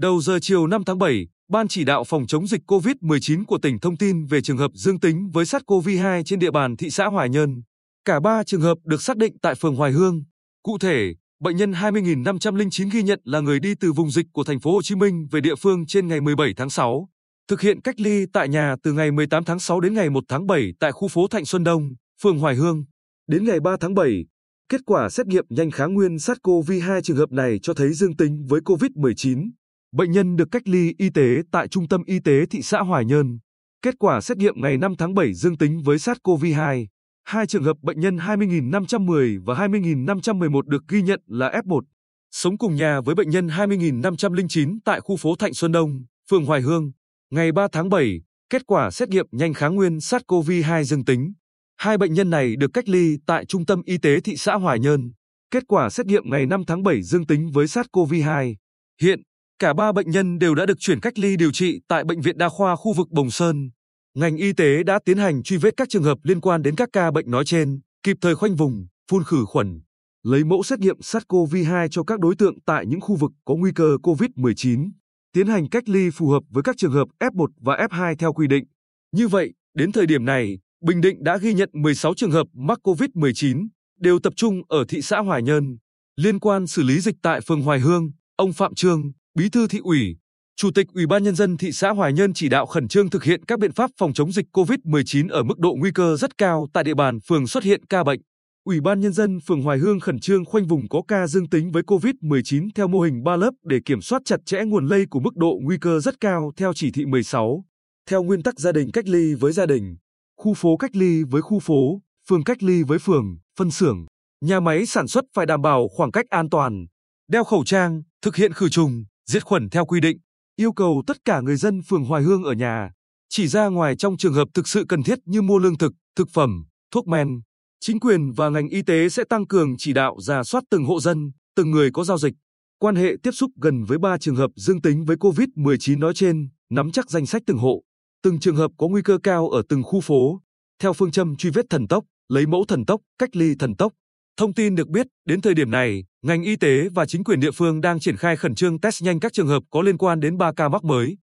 Đầu giờ chiều 5 tháng 7, Ban chỉ đạo phòng chống dịch COVID-19 của tỉnh thông tin về trường hợp dương tính với SARS-CoV-2 trên địa bàn thị xã Hoài Nhơn. Cả ba trường hợp được xác định tại phường Hoài Hương. Cụ thể, bệnh nhân 20.509 ghi nhận là người đi từ vùng dịch của thành phố Hồ Chí Minh về địa phương trên ngày 17 tháng 6, thực hiện cách ly tại nhà từ ngày 18 tháng 6 đến ngày 1 tháng 7 tại khu phố Thạnh Xuân Đông, phường Hoài Hương. Đến ngày 3 tháng 7, kết quả xét nghiệm nhanh kháng nguyên SARS-CoV-2 trường hợp này cho thấy dương tính với COVID-19. Bệnh nhân được cách ly y tế tại Trung tâm Y tế thị xã Hoài Nhơn. Kết quả xét nghiệm ngày 5 tháng 7 dương tính với SARS-CoV-2. Hai trường hợp bệnh nhân 20.510 và 20.511 được ghi nhận là F1. Sống cùng nhà với bệnh nhân 20.509 tại khu phố Thạnh Xuân Đông, phường Hoài Hương. Ngày 3 tháng 7, kết quả xét nghiệm nhanh kháng nguyên SARS-CoV-2 dương tính. Hai bệnh nhân này được cách ly tại Trung tâm Y tế thị xã Hoài Nhơn. Kết quả xét nghiệm ngày 5 tháng 7 dương tính với SARS-CoV-2. Hiện, cả ba bệnh nhân đều đã được chuyển cách ly điều trị tại Bệnh viện Đa khoa khu vực Bồng Sơn. Ngành y tế đã tiến hành truy vết các trường hợp liên quan đến các ca bệnh nói trên, kịp thời khoanh vùng, phun khử khuẩn, lấy mẫu xét nghiệm SARS-CoV-2 cho các đối tượng tại những khu vực có nguy cơ COVID-19, tiến hành cách ly phù hợp với các trường hợp F1 và F2 theo quy định. Như vậy, đến thời điểm này, Bình Định đã ghi nhận 16 trường hợp mắc COVID-19, đều tập trung ở thị xã Hoài Nhơn. Liên quan xử lý dịch tại phường Hoài Hương, ông Phạm Trương, Bí thư thị ủy, Chủ tịch Ủy ban nhân dân thị xã Hoài Nhơn chỉ đạo khẩn trương thực hiện các biện pháp phòng chống dịch COVID-19 ở mức độ nguy cơ rất cao tại địa bàn phường xuất hiện ca bệnh. Ủy ban nhân dân phường Hoài Hương khẩn trương khoanh vùng có ca dương tính với COVID-19 theo mô hình 3 lớp để kiểm soát chặt chẽ nguồn lây của mức độ nguy cơ rất cao theo chỉ thị 16. Theo nguyên tắc gia đình cách ly với gia đình, khu phố cách ly với khu phố, phường cách ly với phường, phân xưởng, nhà máy sản xuất phải đảm bảo khoảng cách an toàn, đeo khẩu trang, thực hiện khử trùng, diệt khuẩn theo quy định, yêu cầu tất cả người dân phường Hoài Hương ở nhà, chỉ ra ngoài trong trường hợp thực sự cần thiết như mua lương thực, thực phẩm, thuốc men. Chính quyền và ngành y tế sẽ tăng cường chỉ đạo ra soát từng hộ dân, từng người có giao dịch, quan hệ tiếp xúc gần với ba trường hợp dương tính với COVID-19 nói trên, nắm chắc danh sách từng hộ, từng trường hợp có nguy cơ cao ở từng khu phố, theo phương châm truy vết thần tốc, lấy mẫu thần tốc, cách ly thần tốc. Thông tin được biết, đến thời điểm này, ngành y tế và chính quyền địa phương đang triển khai khẩn trương test nhanh các trường hợp có liên quan đến 3 ca mắc mới.